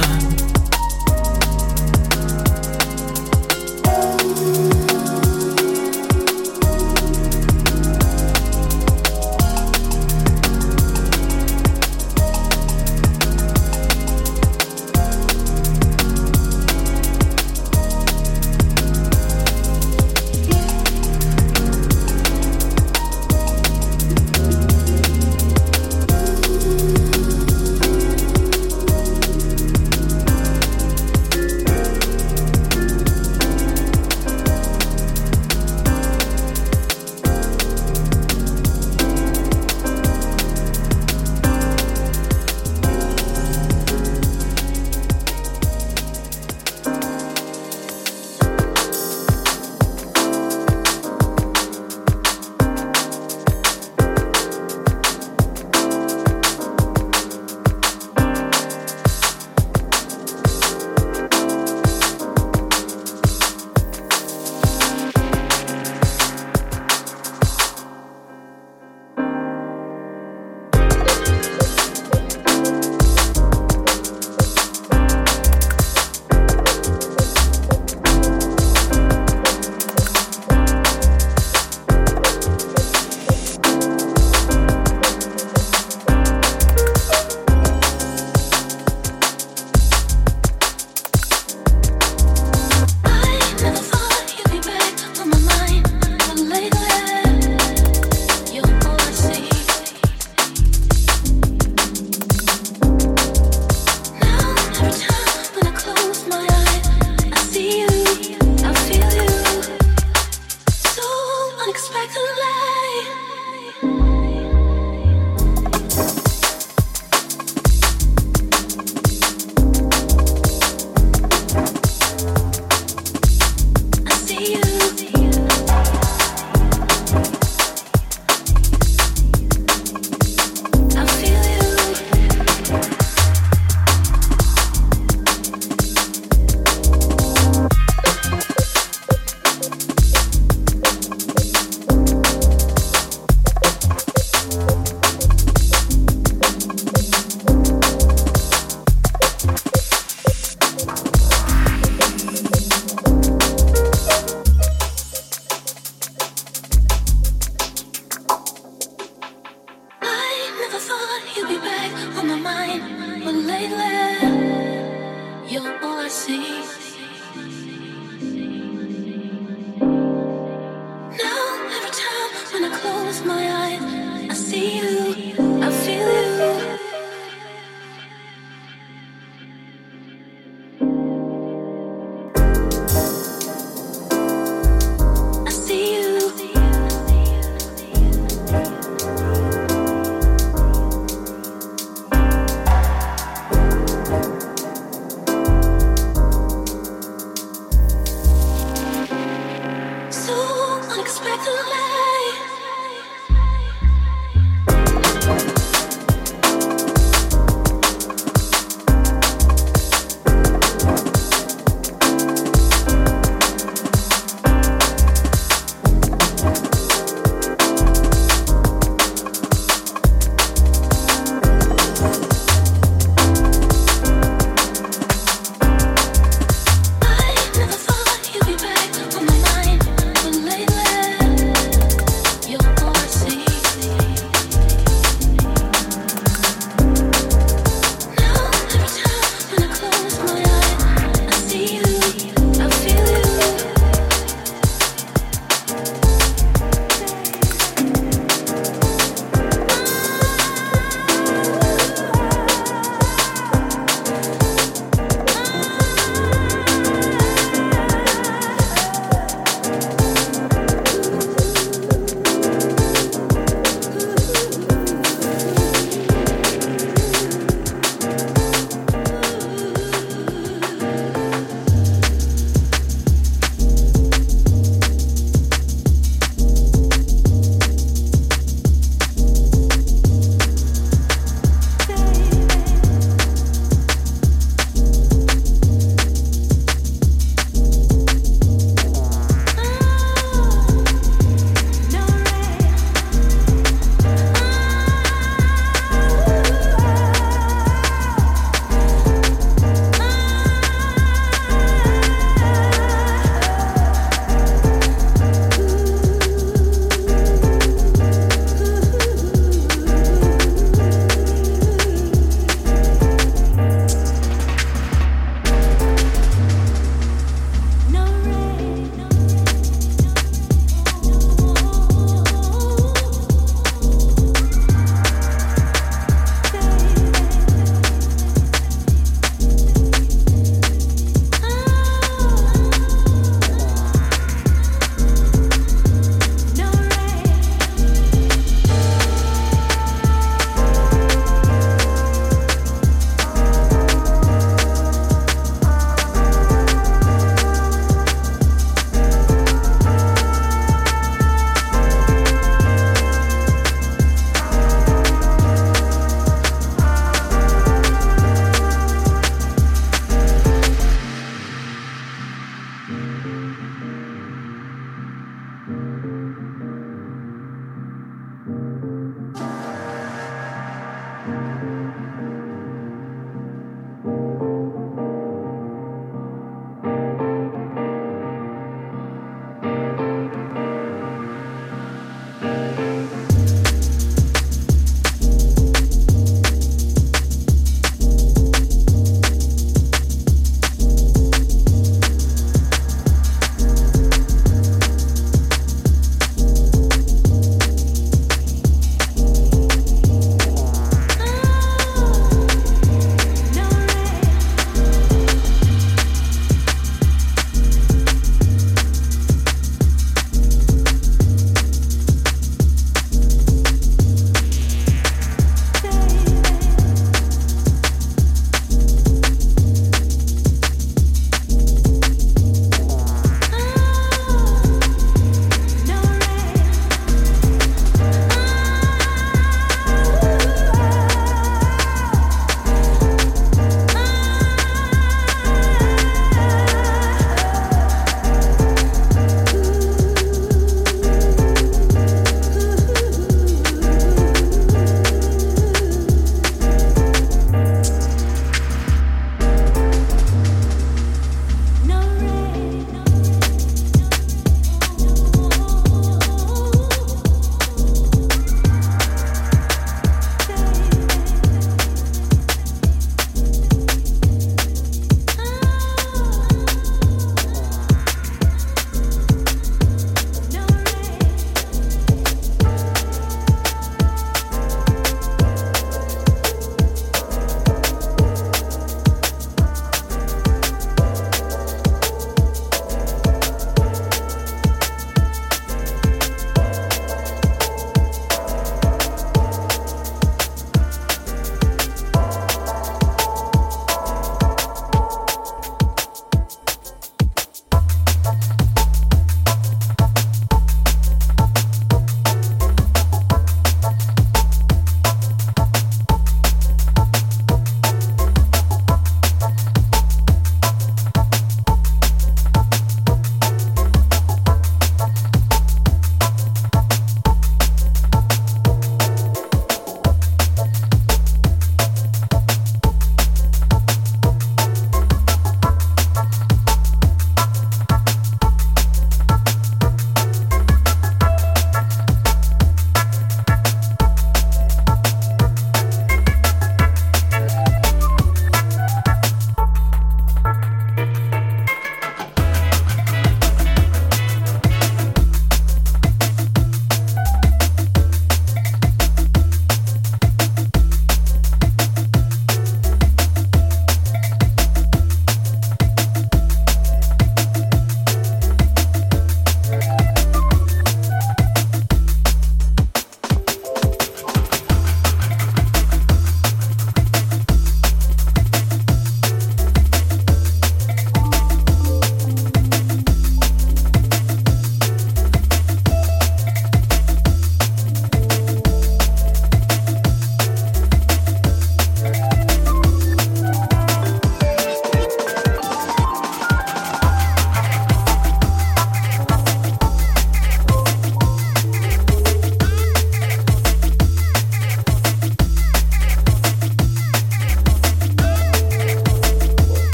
done.